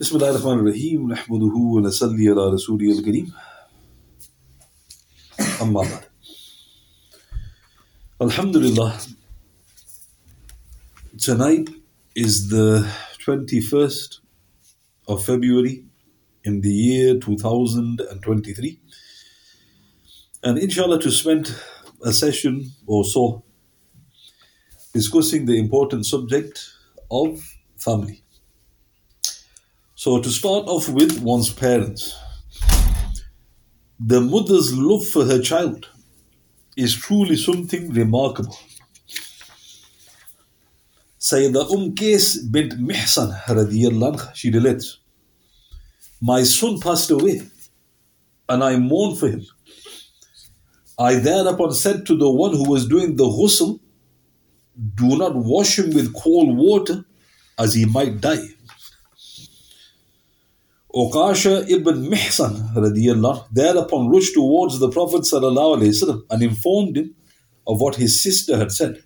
بسم الله الرحمن الرحيم نحمده ونصلي على رسوله الكريم أما بعد Alhamdulillah tonight is the 21st of February in the year 2023 and inshallah to spend a session or so discussing the important subject of family so to start off with one's parents the mother's love for her child is truly something remarkable. Sayyidah Umm Qais bint Mihsan anha, she relates, My son passed away and I mourned for him. I thereupon said to the one who was doing the ghusl, Do not wash him with cold water as he might die. Ukaasha ibn Mihsan thereupon rushed towards the Prophet and informed him of what his sister had said.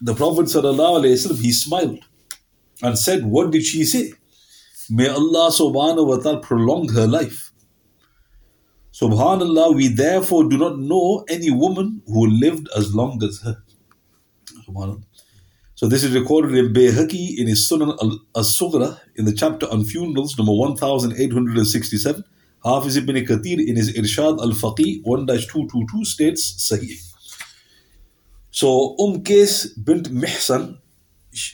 The Prophet he smiled and said, What did she say? May Allah subhanahu wa ta'ala prolong her life. Subhanallah, we therefore do not know any woman who lived as long as her. Subhanallah. So this is recorded in Bayhaqi in his Sunan al-Sughra in the chapter on funerals, number 1867. Hafiz ibn Kathir in his Irshad al-Faqih 1-222 states Sahih. So Umm Qais bint Mihsan,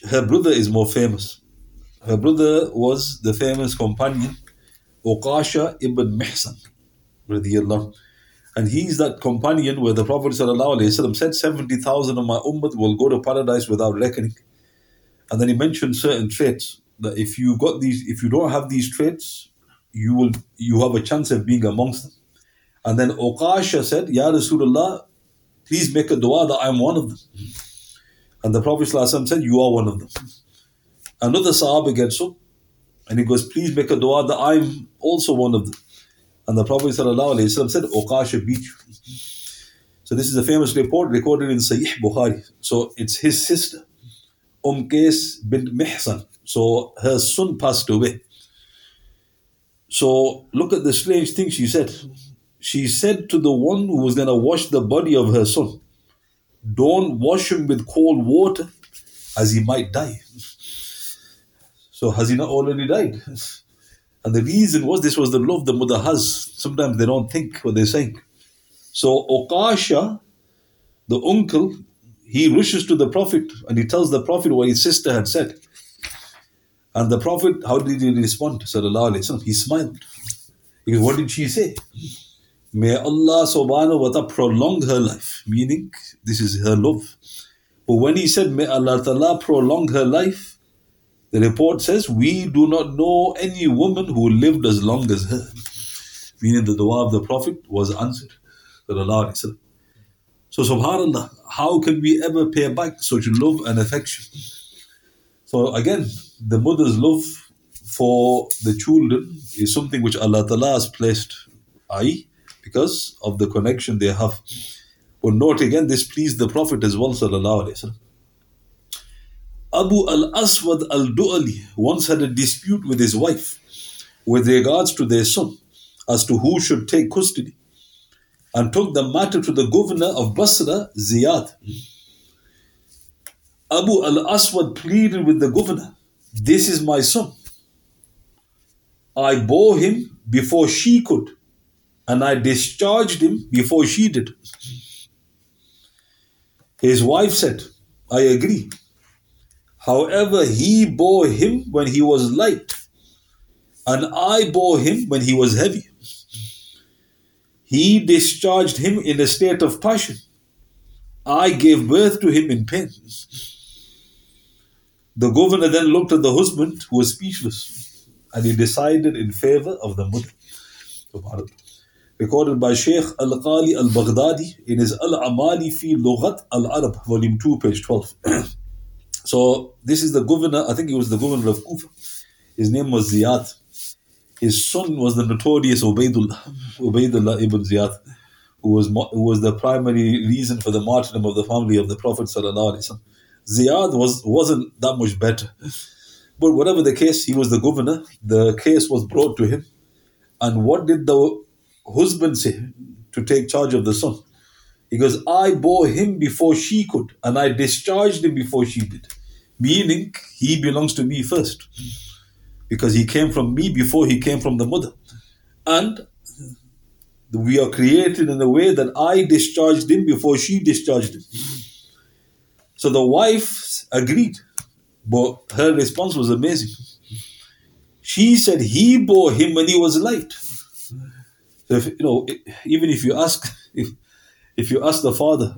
her brother is more famous. Her brother was the famous companion Ukaasha ibn Mihsan. And he's that companion where the Prophet ﷺ said 70,000 of my ummah will go to paradise without reckoning. And then he mentioned certain traits that if you got these, if you don't have these traits, you will you have a chance of being amongst them. And then Ukaasha said, Ya Rasulullah, please make a dua that I'm one of them. And the Prophet ﷺ said, You are one of them. Another Sahaba gets up and he goes, Please make a dua that I'm also one of them. And the Prophet ﷺ said, Ukaasha beat you. So this is a famous report recorded in Sahih Bukhari. So it's his sister, Umm bint Mihsan. So her son passed away. So look at the strange thing she said. She said to the one who was going to wash the body of her son, Don't wash him with cold water as he might die. So has he not already died? And the reason was this was the love the mother has. Sometimes they don't think what they're saying. So Ukaasha, the uncle, he rushes to the Prophet and he tells the Prophet what his sister had said. And the Prophet, how did he respond? He smiled. Because what did she say? May Allah subhanahu wa ta'ala prolong her life. Meaning, this is her love. But when he said, May Allah ta'ala prolong her life, the report says, We do not know any woman who lived as long as her. Meaning the dua of the Prophet was answered. So, subhanAllah, how can we ever pay back such love and affection? So, again, the mother's love for the children is something which Allah Ta'ala has placed, i.e., because of the connection they have. But note again, this pleased the Prophet as well. Sallallahu Alaihi Wasallam. Abu al Aswad al Du'ali once had a dispute with his wife with regards to their son as to who should take custody and took the matter to the governor of Basra, Ziyad. Abu al Aswad pleaded with the governor, This is my son. I bore him before she could, and I discharged him before she did. His wife said, I agree. However, he bore him when he was light, and I bore him when he was heavy. He discharged him in a state of passion. I gave birth to him in pain. The governor then looked at the husband, who was speechless, and he decided in favor of the mother. Recorded by Sheikh Al Qali Al Baghdadi in his Al Amali fi Lughat Al Arab, volume 2, page 12. So this is the governor, I think he was the governor of Kufa. His name was Ziyad. His son was the notorious Ubaidullah, Ubaidullah ibn Ziyad, who was, who was the primary reason for the martyrdom of the family of the Prophet Ziyad was, wasn't that much better. But whatever the case, he was the governor. The case was brought to him. And what did the husband say to take charge of the son? He goes, I bore him before she could, and I discharged him before she did. Meaning, he belongs to me first. Because he came from me before he came from the mother. And we are created in a way that I discharged him before she discharged him. So the wife agreed, but her response was amazing. She said he bore him when he was light. So if, you know, even if you ask, if, if you ask the father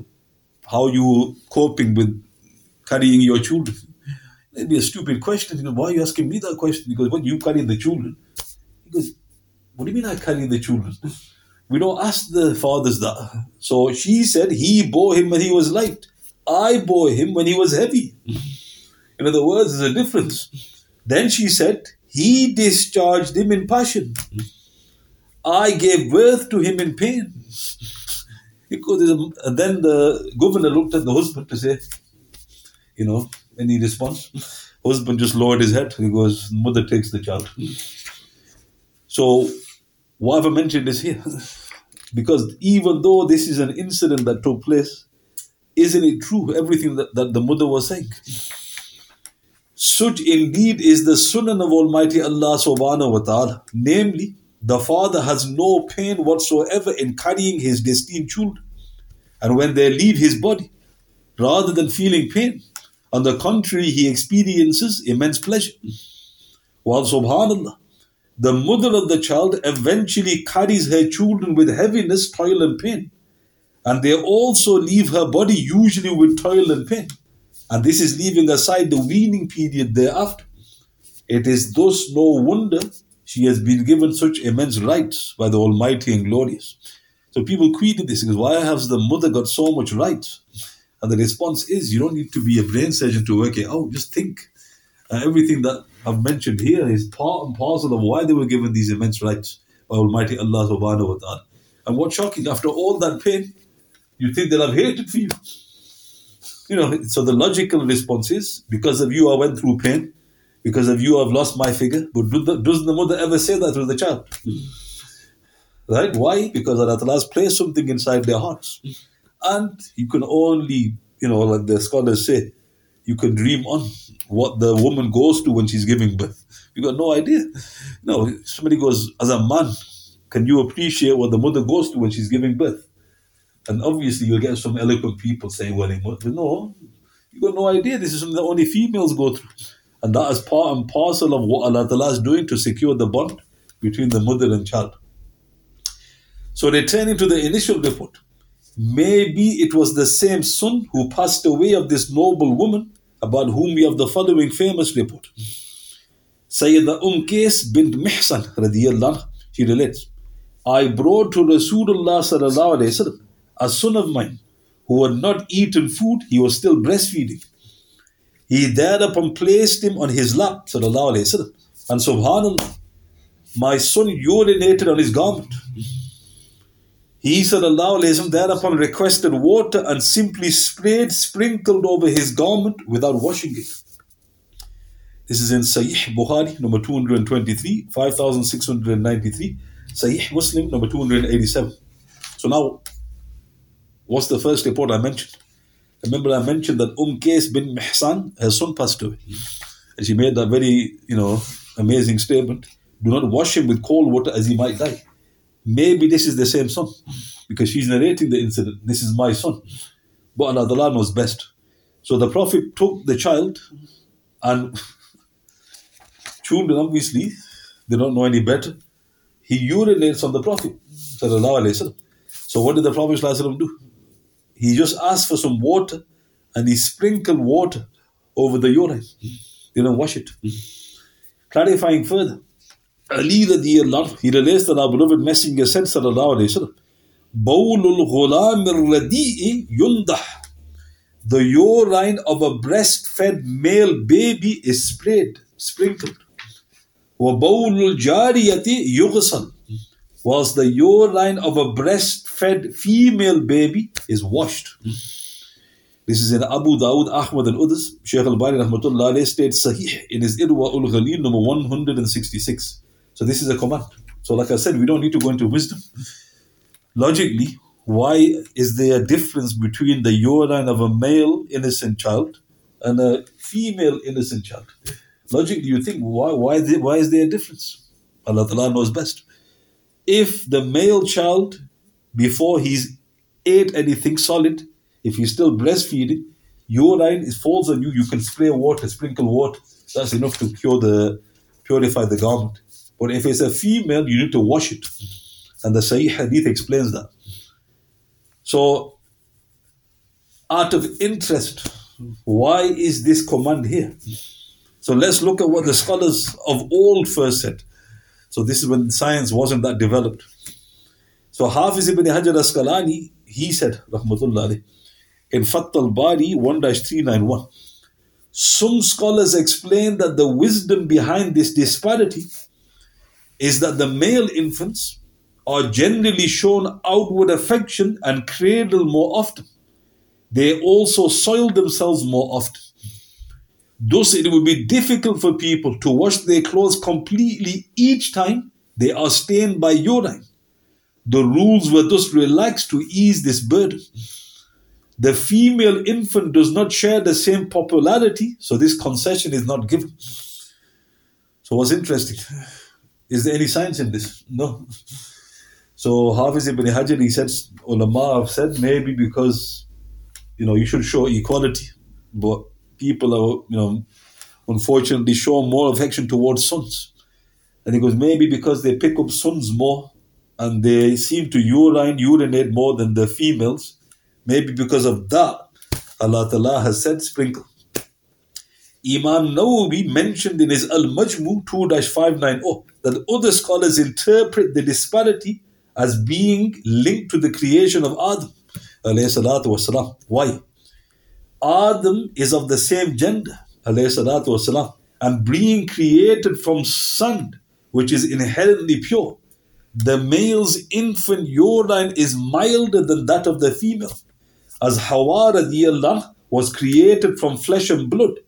how you coping with carrying your children, it'd be a stupid question. Know, why are you asking me that question? Because what you carry the children, he goes, what do you mean I carry the children? We don't ask the fathers that. So she said he bore him when he was light. I bore him when he was heavy. In other words, there's a difference. Then she said, He discharged him in passion. I gave birth to him in pain. Because and then the governor looked at the husband to say, you know, any response? Husband just lowered his head. He goes, Mother takes the child. So, why have I mentioned this here? because even though this is an incident that took place, isn't it true, everything that, that the mother was saying? Such indeed is the sunnah of Almighty Allah subhanahu wa ta'ala. Namely, the father has no pain whatsoever in carrying his destined children. And when they leave his body, rather than feeling pain, on the contrary, he experiences immense pleasure. While subhanAllah, the mother of the child eventually carries her children with heaviness, toil, and pain. And they also leave her body usually with toil and pain. And this is leaving aside the weaning period thereafter. It is thus no wonder she has been given such immense rights by the Almighty and Glorious. So people quoted this because why has the mother got so much rights? And the response is you don't need to be a brain surgeon to work it out. Just think. Uh, everything that I've mentioned here is part and parcel of why they were given these immense rights by Almighty Allah subhanahu wa ta'ala. And what's shocking, after all that pain, you think that I've hated for you. You know, so the logical response is because of you I went through pain, because of you I've lost my figure. But does the mother ever say that to the child? Right? Why? Because Allah has placed something inside their hearts. And you can only, you know, like the scholars say, you can dream on what the woman goes to when she's giving birth. You got no idea. No, somebody goes, as a man, can you appreciate what the mother goes to when she's giving birth? And obviously, you'll get some eloquent people saying, well, no, you got no idea. This is something that only females go through. And that is part and parcel of what Allah Ta'ala is doing to secure the bond between the mother and child. So, returning to the initial report, maybe it was the same son who passed away of this noble woman about whom we have the following famous report. Sayyida Umm Qais bint Mihsan radiallahu she relates, I brought to Rasulullah sallallahu alayhi wasallam a son of mine who had not eaten food, he was still breastfeeding. He thereupon placed him on his lap, sallallahu alayhi wasallam, and subhanallah, my son urinated on his garment. He wasallam thereupon requested water and simply sprayed, sprinkled over his garment without washing it. This is in Sahih Bukhari, number 223, 5693, Sahih Muslim, number 287. So now, what's the first report I mentioned? Remember, I mentioned that Umm Qais bin Mihsan, her son passed away. And she made that very, you know, amazing statement do not wash him with cold water as he might die. Maybe this is the same son because she's narrating the incident. This is my son. But Allah knows best. So the Prophet took the child and children, obviously, they don't know any better. He urinates on the Prophet. So what did the Prophet do? He just asked for some water and he sprinkled water over the urine. They don't wash it. Mm-hmm. Clarifying further, he relates that our beloved messenger said sallallahu ghulam radi'i yundah. The urine of a breastfed male baby is sprayed, sprinkled. وَبَوْلُ Whilst the urine of a breastfed female baby is washed. This is in Abu Dawud, Ahmad and others. Shaykh Albani rahmatullah alayh states sahih in his Irwa ul-Ghalil number 166. So this is a command. So like I said, we don't need to go into wisdom. Logically, why is there a difference between the urine of a male innocent child and a female innocent child? Logically, you think, why, why, why is there a difference? Allah Ta'ala knows best. If the male child, before he's ate anything solid, if he's still breastfeeding, urine is falls on you, you can spray water, sprinkle water. That's enough to cure the purify the garment. But if it's a female, you need to wash it. And the Sahih Hadith explains that. So, out of interest, why is this command here? So let's look at what the scholars of old first said. So this is when science wasn't that developed. So Hafiz ibn Hajar Asqalani, he said, Rahmatullah in Fath al-Bari 1-391, some scholars explain that the wisdom behind this disparity is that the male infants are generally shown outward affection and cradle more often. They also soil themselves more often. Thus, it would be difficult for people to wash their clothes completely each time they are stained by urine. The rules were thus relaxed to ease this burden. The female infant does not share the same popularity, so this concession is not given. So, what's interesting? Is there any science in this? No. So Hafiz ibn Hajar, he said, ulama have said maybe because, you know, you should show equality, but people are, you know, unfortunately show more affection towards sons. And he goes, maybe because they pick up sons more and they seem to urine, urinate more than the females. Maybe because of that, Allah Ta'ala has said sprinkle. Imam Nawawi mentioned in his Al Majmu 2 590 that other scholars interpret the disparity as being linked to the creation of Adam. والسلام. Why? Adam is of the same gender, والسلام, and being created from sand, which is inherently pure. The male's infant urine is milder than that of the female, as Hawa radiallah was created from flesh and blood.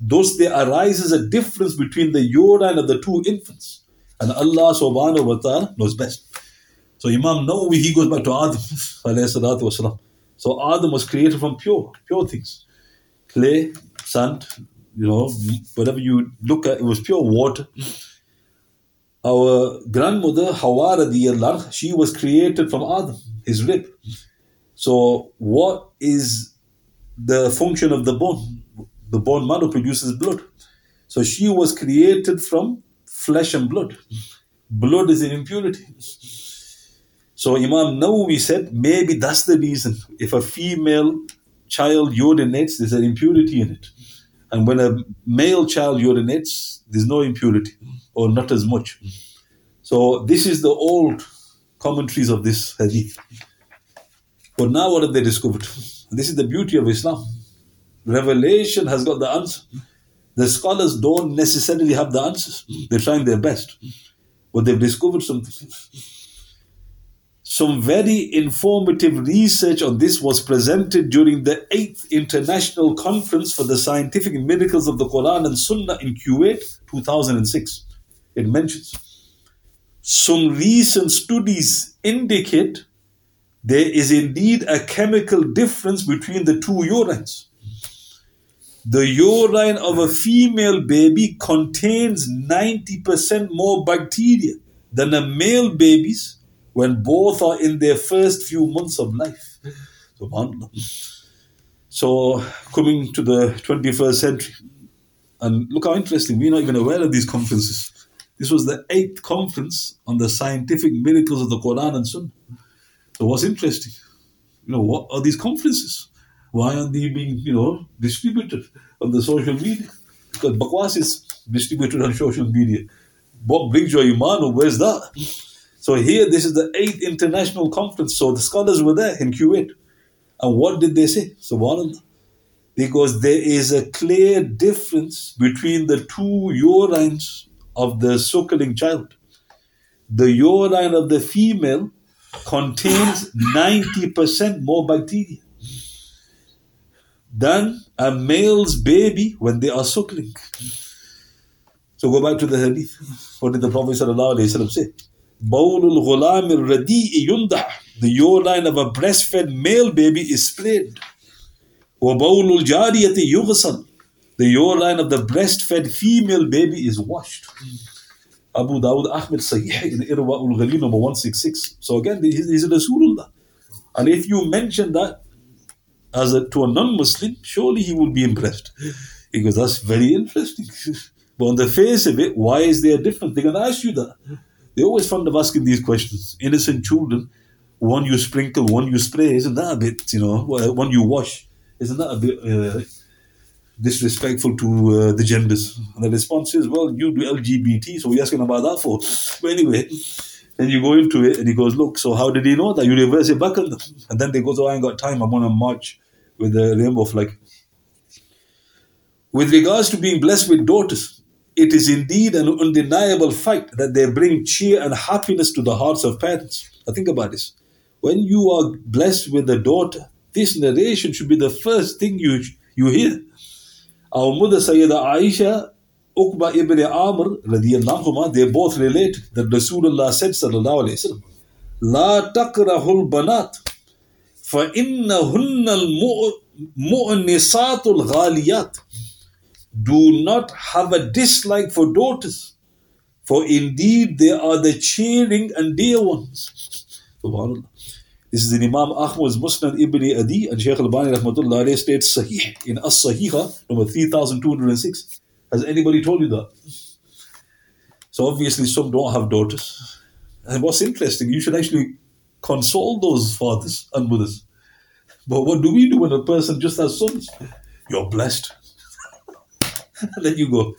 Thus, there arises a difference between the urine of the two infants. And Allah subhanahu wa ta'ala knows best. So Imam Nawawi, he goes back to Adam. So Adam was created from pure, pure things. Clay, sand, you know, whatever you look at, it was pure water. Our grandmother, Hawa radiallahu, she was created from Adam, his rib. So what is the function of the bone? the bone marrow produces blood. So she was created from flesh and blood. Blood is an impurity. So Imam Nawawi said maybe that's the reason. If a female child urinates, there's an impurity in it. And when a male child urinates, there's no impurity or not as much. So this is the old commentaries of this hadith. But now what have they discovered? This is the beauty of Islam. Revelation has got the answer. The scholars don't necessarily have the answers. They're trying their best. But they've discovered something. Some very informative research on this was presented during the 8th International Conference for the Scientific Miracles of the Quran and Sunnah in Kuwait 2006. It mentions some recent studies indicate there is indeed a chemical difference between the two urines. The urine of a female baby contains 90% more bacteria than a male baby's when both are in their first few months of life. So, coming to the 21st century, and look how interesting, we're not even aware of these conferences. This was the eighth conference on the scientific miracles of the Quran and Sunnah. So, what's interesting? You know, what are these conferences? Why aren't they being, you know, distributed on the social media? Because bakwas is distributed on social media. What brings your iman? Where's that? So here, this is the eighth international conference. So the scholars were there in Kuwait. And what did they say? Subhanallah. Because there is a clear difference between the two urines of the suckling child. The urine of the female contains 90% more bacteria than a male's baby when they are suckling. So go back to the hadith. What did the Prophet say? Bawlul ghulam radi'i yundah. The urine of a breastfed male baby is sprayed. Wa jariyati yughsal. The urine of the breastfed female baby is washed. Abu Dawud Ahmed Sahih in Irwa ul Ghalil number 166. So again, he's, he's Rasulullah. And if you mention that as a, to a non-Muslim, surely he would be impressed. He goes, that's very interesting. but on the face of it, why is there a difference? They're going to ask you that. They always fond of asking these questions. Innocent children, one you sprinkle, one you spray, isn't that a bit, you know, one you wash, isn't that a bit uh, disrespectful to uh, the genders? And the response is, well, you do LGBT, so we're asking about that for. But anyway, then you go into it and he goes, look, so how did he know that? You reverse it back on them. And then they go, oh, I ain't got time, I'm on a march with the rainbow of like. With regards to being blessed with daughters, it is indeed an undeniable fact that they bring cheer and happiness to the hearts of parents. Now think about this. When you are blessed with a daughter, this narration should be the first thing you, you hear. Our mother Sayyida Aisha, Uqba ibn Amr, they both relate that Rasulullah said, Sallallahu Alaihi Wasallam, La takrahul banat. فَإِنَّهُنَّ الْمُؤْنِسَاتُ الْغَالِيَاتِ Do not have a dislike for daughters, for indeed they are the cheering and dear ones. SubhanAllah. This is in Imam Ahmad's Musnad ibn Adi and Shaykh Albani rahmatullah alayhi states Sahih in As-Sahiha number 3206. Has anybody told you that? So obviously some don't have daughters. And what's interesting, you should actually console those fathers and mothers. But what do we do when a person just has sons? You're blessed. and then you go,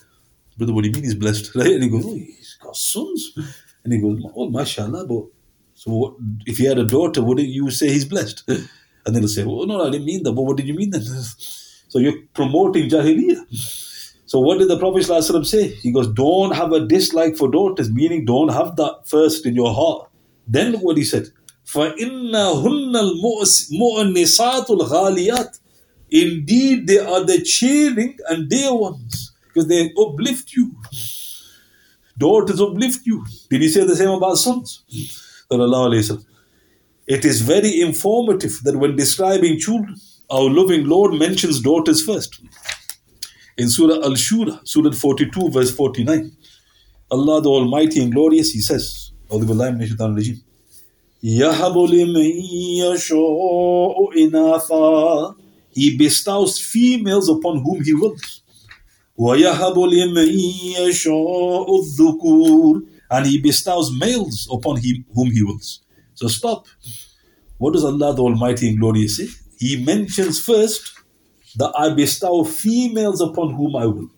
Brother, what do you mean he's blessed? Right? And he goes, Oh, he's got sons. And he goes, Oh, mashallah, but so what, if he had a daughter, wouldn't you say he's blessed? And then he'll say, Well, no, I didn't mean that. But what did you mean then? So you're promoting Jahiliyyah. So what did the Prophet ﷺ say? He goes, Don't have a dislike for daughters, meaning don't have that first in your heart. Then look what he said. فَإِنَّهُنَّ الْمُؤْنِسَاتُ الْغَالِيَاتِ Indeed, they are the cheering and dear ones because they uplift you. Daughters uplift you. Did he say the same about sons? It is very informative that when describing children, our loving Lord mentions daughters first. In Surah Al Shura, Surah 42, verse 49, Allah the Almighty and Glorious, He says, يَهَبُ لِمَن يَشَاءُ إِنَاثًا He bestows females upon whom He wills. وَيَهَبُ لِمَن يَشَاءُ الذُّكُورِ And He bestows males upon him, whom He wills. So stop. What does Allah the Almighty and Glorious say? He mentions first that I bestow females upon whom I will.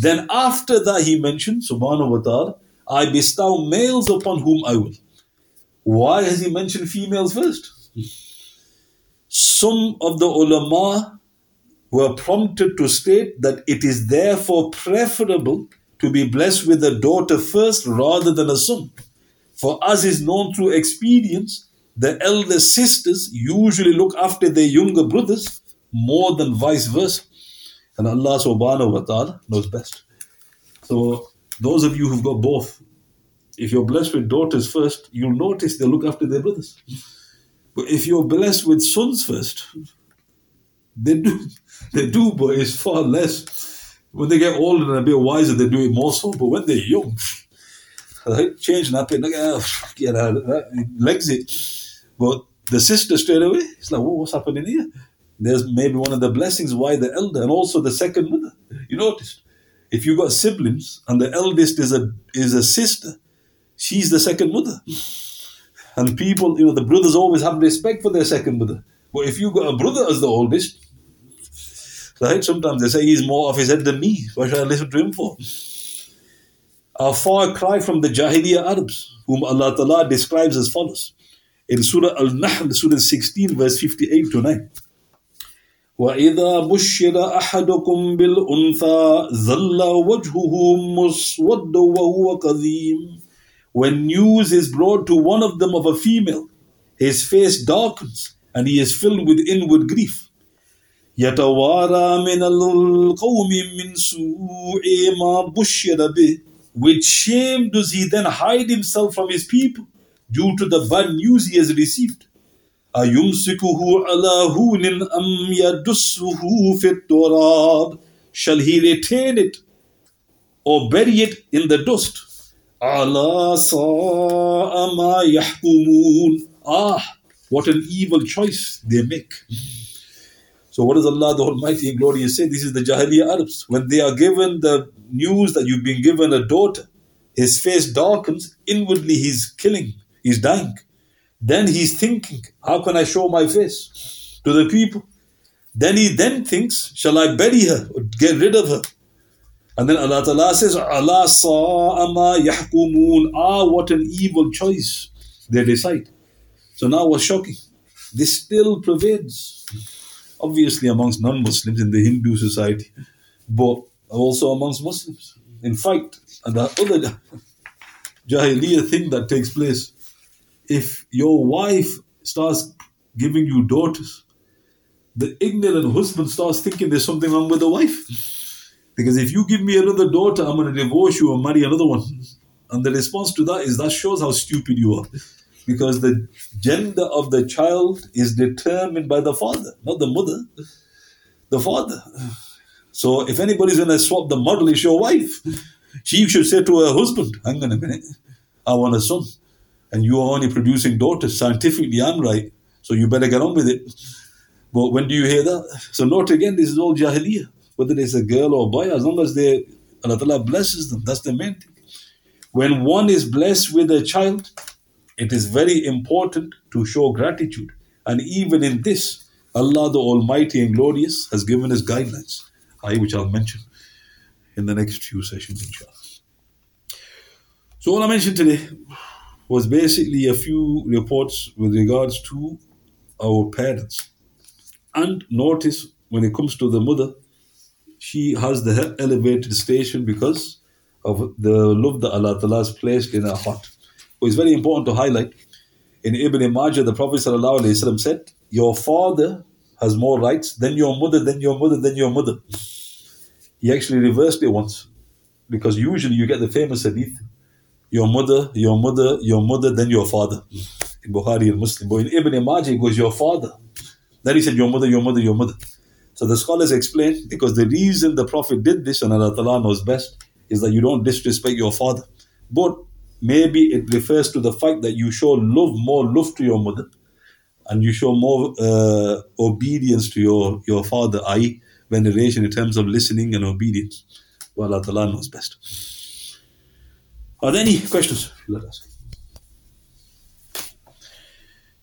Then after that he mentions, subhanahu wa ta'ala, I bestow males upon whom I will. Why has he mentioned females first? Some of the ulama were prompted to state that it is therefore preferable to be blessed with a daughter first rather than a son. For as is known through experience, the elder sisters usually look after their younger brothers more than vice versa. And Allah subhanahu wa ta'ala knows best. So those of you who've got both, if you're blessed with daughters first, you'll notice they look after their brothers. But if you're blessed with sons first, they do, they do, but it's far less. When they get older and a bit wiser, they do it more so. But when they're young, right, change nothing, get out of that, legs it. But the sister straight away, it's like, what's happening here? There's maybe one of the blessings why the elder and also the second mother. You noticed, if you've got siblings and the eldest is a is a sister, she's the second mother. And people, you know, the brothers always have respect for their second mother. But if you got a brother as the oldest, right? Sometimes they say he's more off his head than me. Why should I listen to him for? A far cry from the Jahiliyyah Arabs, whom Allah Ta'ala describes as follows. In Surah Al-Nahl, Surah 16, verse 58 to 9. وإذا بشر أحدكم بالأنثى ظل وجهه مسود وهو كظيم When news is brought to one of them of a female, his face darkens and he is filled with inward grief. يتوارى من القوم من سوء ما بشر به With shame does he then hide himself from his people due to the bad news he has received. أيمسكه على هون أم يدسه في التراب Shall he retain it or bury it in the dust? Allah saw ma yahkumun. Ah, what an evil choice they make. So, what does Allah the Almighty and Glorious say? This is the Jahiliyyah Arabs. When they are given the news that you've been given a daughter, his face darkens, inwardly he's killing, he's dying. Then he's thinking, How can I show my face to the people? Then he then thinks, Shall I bury her or get rid of her? And then Allah Ta'ala says, Allah sa'ama yahkumun. Ah, what an evil choice they decide. So now what's shocking? This still pervades, obviously amongst non-Muslims in the Hindu society, but also amongst Muslims. In fact, and the other Jahiliyyah thing that takes place, if your wife starts giving you daughters, the ignorant husband starts thinking there's something wrong with the wife. Because if you give me another daughter, I'm going to divorce you and marry another one. And the response to that is that shows how stupid you are. Because the gender of the child is determined by the father, not the mother. The father. So if anybody's going to swap the model, it's your wife. She should say to her husband, hang on a minute, I want a son. And you are only producing daughters. Scientifically, I'm right. So you better get on with it. But when do you hear that? So note again, this is all jahiliyyah. Whether it's a girl or a boy, as long as they Allah blesses them, that's the main thing. When one is blessed with a child, it is very important to show gratitude. And even in this, Allah the Almighty and Glorious has given us guidelines, which I'll mention in the next few sessions, inshallah. So all I mentioned today was basically a few reports with regards to our parents. And notice when it comes to the mother, she has the elevated station because of the love that Allah Ta'ala has placed in her heart. But it's very important to highlight. In Ibn Majah, the Prophet said, Your father has more rights than your mother, than your mother, than your mother. He actually reversed it once. Because usually you get the famous hadith, your mother, your mother, your mother, then your father. In Bukhari and Muslim. But in Ibn Majah, it goes your father. Then he said, Your mother, your mother, your mother. So the scholars explain because the reason the Prophet did this, and Allah knows best, is that you don't disrespect your father. But maybe it refers to the fact that you show love, more love to your mother, and you show more uh, obedience to your, your father, i.e., veneration in terms of listening and obedience. Well, Allah knows best. Are there any questions? Let us.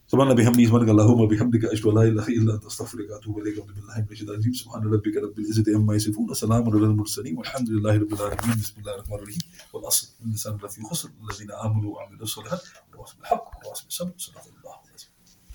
سبحان بحمده سبحانك اللهم بحمدك أشهد أن لا إله إلا أنت أستغفرك وأتوب إليك واتوب بالله من الشيطان الرجيم. سبحان ربك رب العزة عما يصفون وسلام على المرسلين والحمد لله رب العالمين. بسم الله الرحمن الرحيم. والأصل الإنسان لفي خسر الذين آمنوا وعملوا الصالحات وتواصوا بالحق وتواصوا بالصبر صدق الله